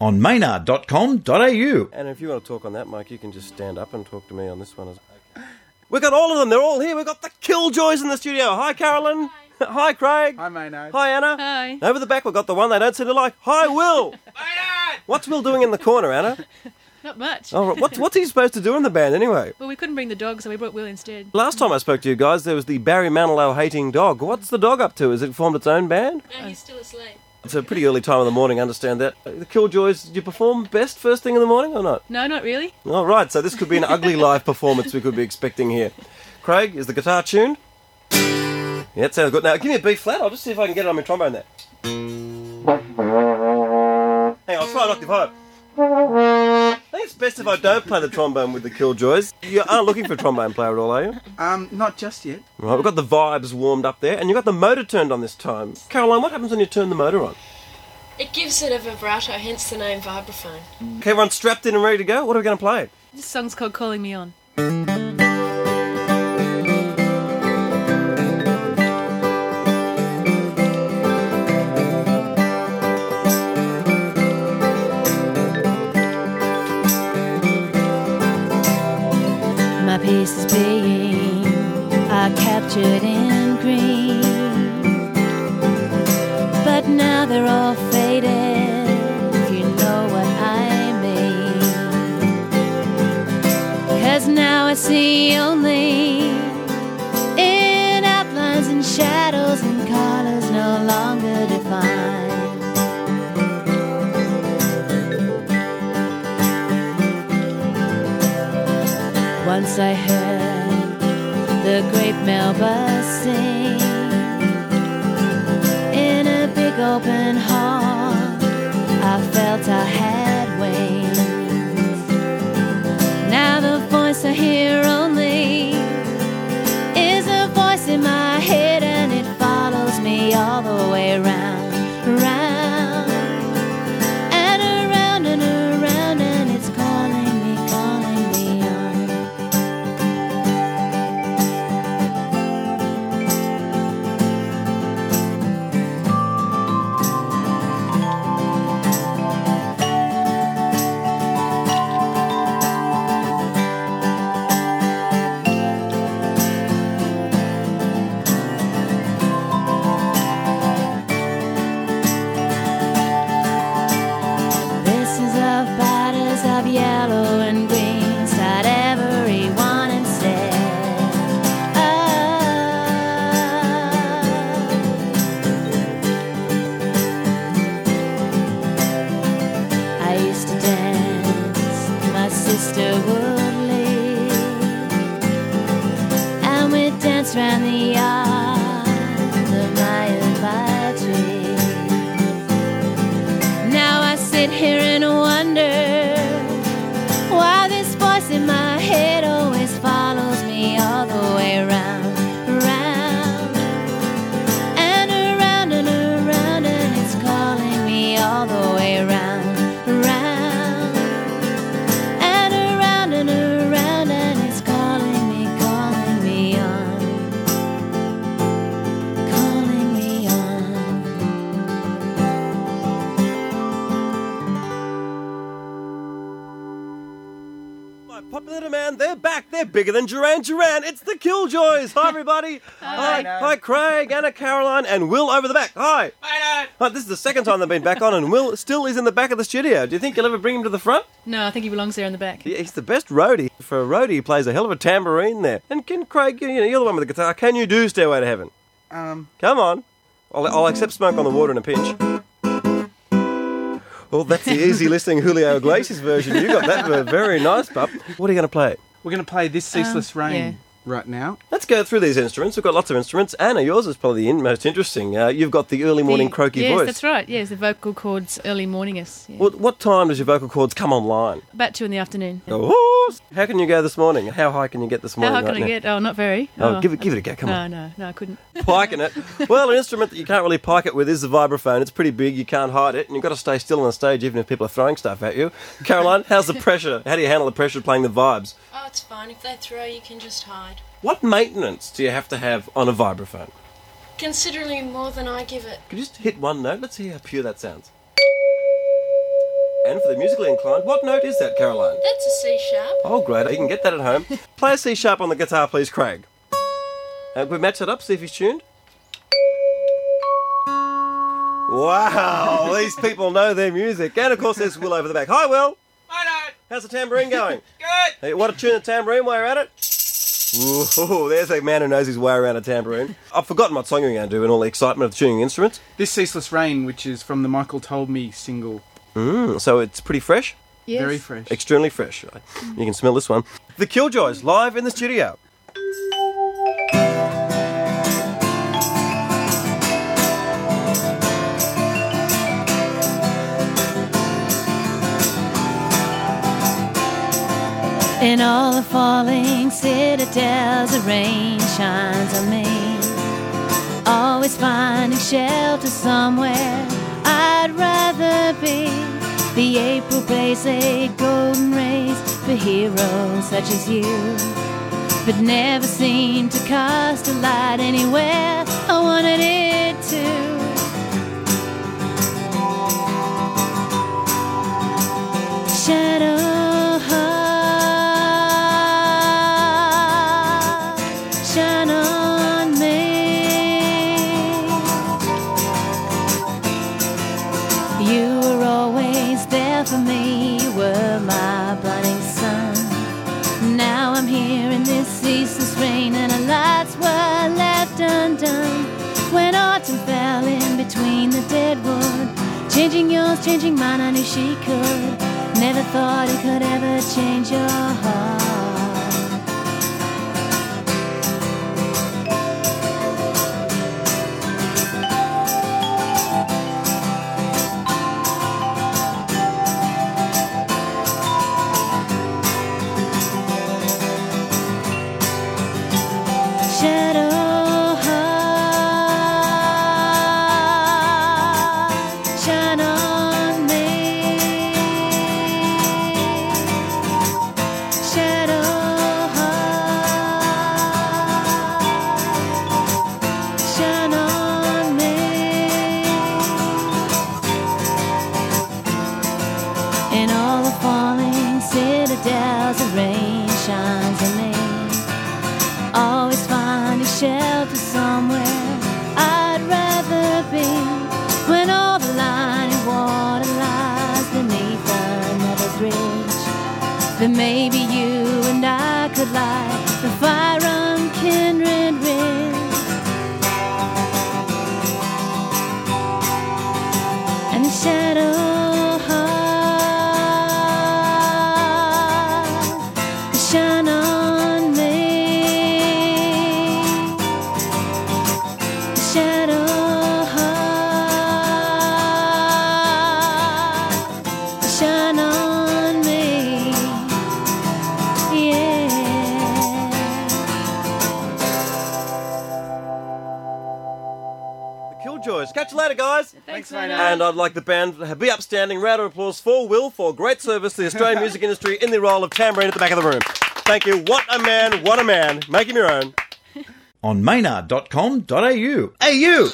on maynard.com.au. And if you want to talk on that, Mike, you can just stand up and talk to me on this one. We've got all of them. They're all here. We've got the Killjoys in the studio. Hi, Carolyn. Hi, Craig. Hi, Maynard. Hi, Anna. Hi. Over the back, we've got the one they don't seem to like. Hi, Will. What's Will doing in the corner, Anna? Not much. Oh, what's, what's he supposed to do in the band anyway? Well, we couldn't bring the dog, so we brought Will instead. Last time I spoke to you guys, there was the Barry Manilow hating dog. What's the dog up to? Has it formed its own band? No, he's still asleep. It's a pretty early time in the morning, I understand that. Uh, The Killjoys, did you perform best first thing in the morning or not? No, not really. All right, so this could be an ugly live performance we could be expecting here. Craig, is the guitar tuned? Yeah, it sounds good. Now, give me a B flat. I'll just see if I can get it on my trombone there. Hang on, I'll try an octave higher. I think it's best if I don't play the trombone with the Killjoys. You aren't looking for a trombone player at all, are you? Um, not just yet. Right, we've got the vibes warmed up there, and you've got the motor turned on this time. Caroline, what happens when you turn the motor on? It gives it a vibrato, hence the name vibraphone. Okay, everyone strapped in and ready to go? What are we going to play? This song's called Calling Me On. Pieces being are captured in green. But now they're all faded, if you know what I mean. Cause now I see only in outlines and shadows and colors no longer defined. I heard the great Melba sing in a big open hall. I felt I had wings. Now the voice I hear only is a voice in my head, and it follows me all the way around, round the My popular demand, they're back. They're bigger than Duran Duran. It's the Killjoys. Hi, everybody. Hi. Hi, Craig, Anna, Caroline, and Will over the back. Hi. Hi, this is the second time they've been back on, and Will still is in the back of the studio. Do you think you'll ever bring him to the front? No, I think he belongs there in the back. Yeah, he's the best roadie. For a roadie, he plays a hell of a tambourine there. And can Craig, you know, you're the one with the guitar. Can you do Stairway to Heaven? Um, Come on. I'll, I'll accept smoke on the water in a pinch. Well, that's the easy listening Julio Iglesias version. You got that very nice, pup. What are you going to play? we're going to play this ceaseless um, rain yeah. Right now. Let's go through these instruments. We've got lots of instruments. Anna, yours is probably the most interesting. Uh, you've got the early morning The- croaky yes, voice. that's right. Yes, the vocal cords early morningus. Yeah. What, what time does your vocal cords come online? About two in the afternoon. Oh, how can you go this morning? How high can you get this morning? How morning? high can right I now? get? Oh, not very. Oh, give it, give it a go. Come no, on. no, no, no, I couldn't. Piking it. Well, an instrument that you can't really pike it with is the vibraphone. It's pretty big. You can't hide it, and you've got to stay still on the stage even if people are throwing stuff at you. Caroline, how's the pressure? How do you handle the pressure of playing the vibes? Oh, it's fine. If they throw, you can just hide. What maintenance do you have to have on a vibraphone? Considerably more than I give it. Could you just hit one note? Let's see how pure that sounds. And for the musically inclined, what note is that, Caroline? That's a C sharp. Oh, great. You can get that at home. Play a C sharp on the guitar, please, Craig. Uh, we match that up, see if he's tuned. Wow, these people know their music. And of course, there's Will over the back. Hi, Will. Hi, Dad. How's the tambourine going? Good. Hey, what a tune the tambourine while you're at it. Ooh, there's a man who knows his way around a tambourine. I've forgotten what song you're going to do in all the excitement of tuning instruments. This Ceaseless Rain, which is from the Michael Told Me single. Mm, so it's pretty fresh, Yes. Very fresh. extremely fresh. You can smell this one. The Killjoys live in the studio. In all the falling citadels, the rain shines on me. Always finding shelter somewhere I'd rather be. The April blaze laid golden rays for heroes such as you. But never seemed to cast a light anywhere I wanted it to. Were my blinding sun. Now I'm here in this ceaseless rain, and our lights were left undone. When autumn fell in between the dead wood, changing yours, changing mine, I knew she could. Never thought it could ever I could light the fire on kindred. And the shadow heart shine on me. Shadow Killjoys. Catch you later, guys. Thanks, mate. Maynard. And I'd like the band to be upstanding. Round of applause for Will for great service to the Australian music industry in the role of tambourine at the back of the room. Thank you. What a man, what a man. Make him your own. On maynard.com.au. AU.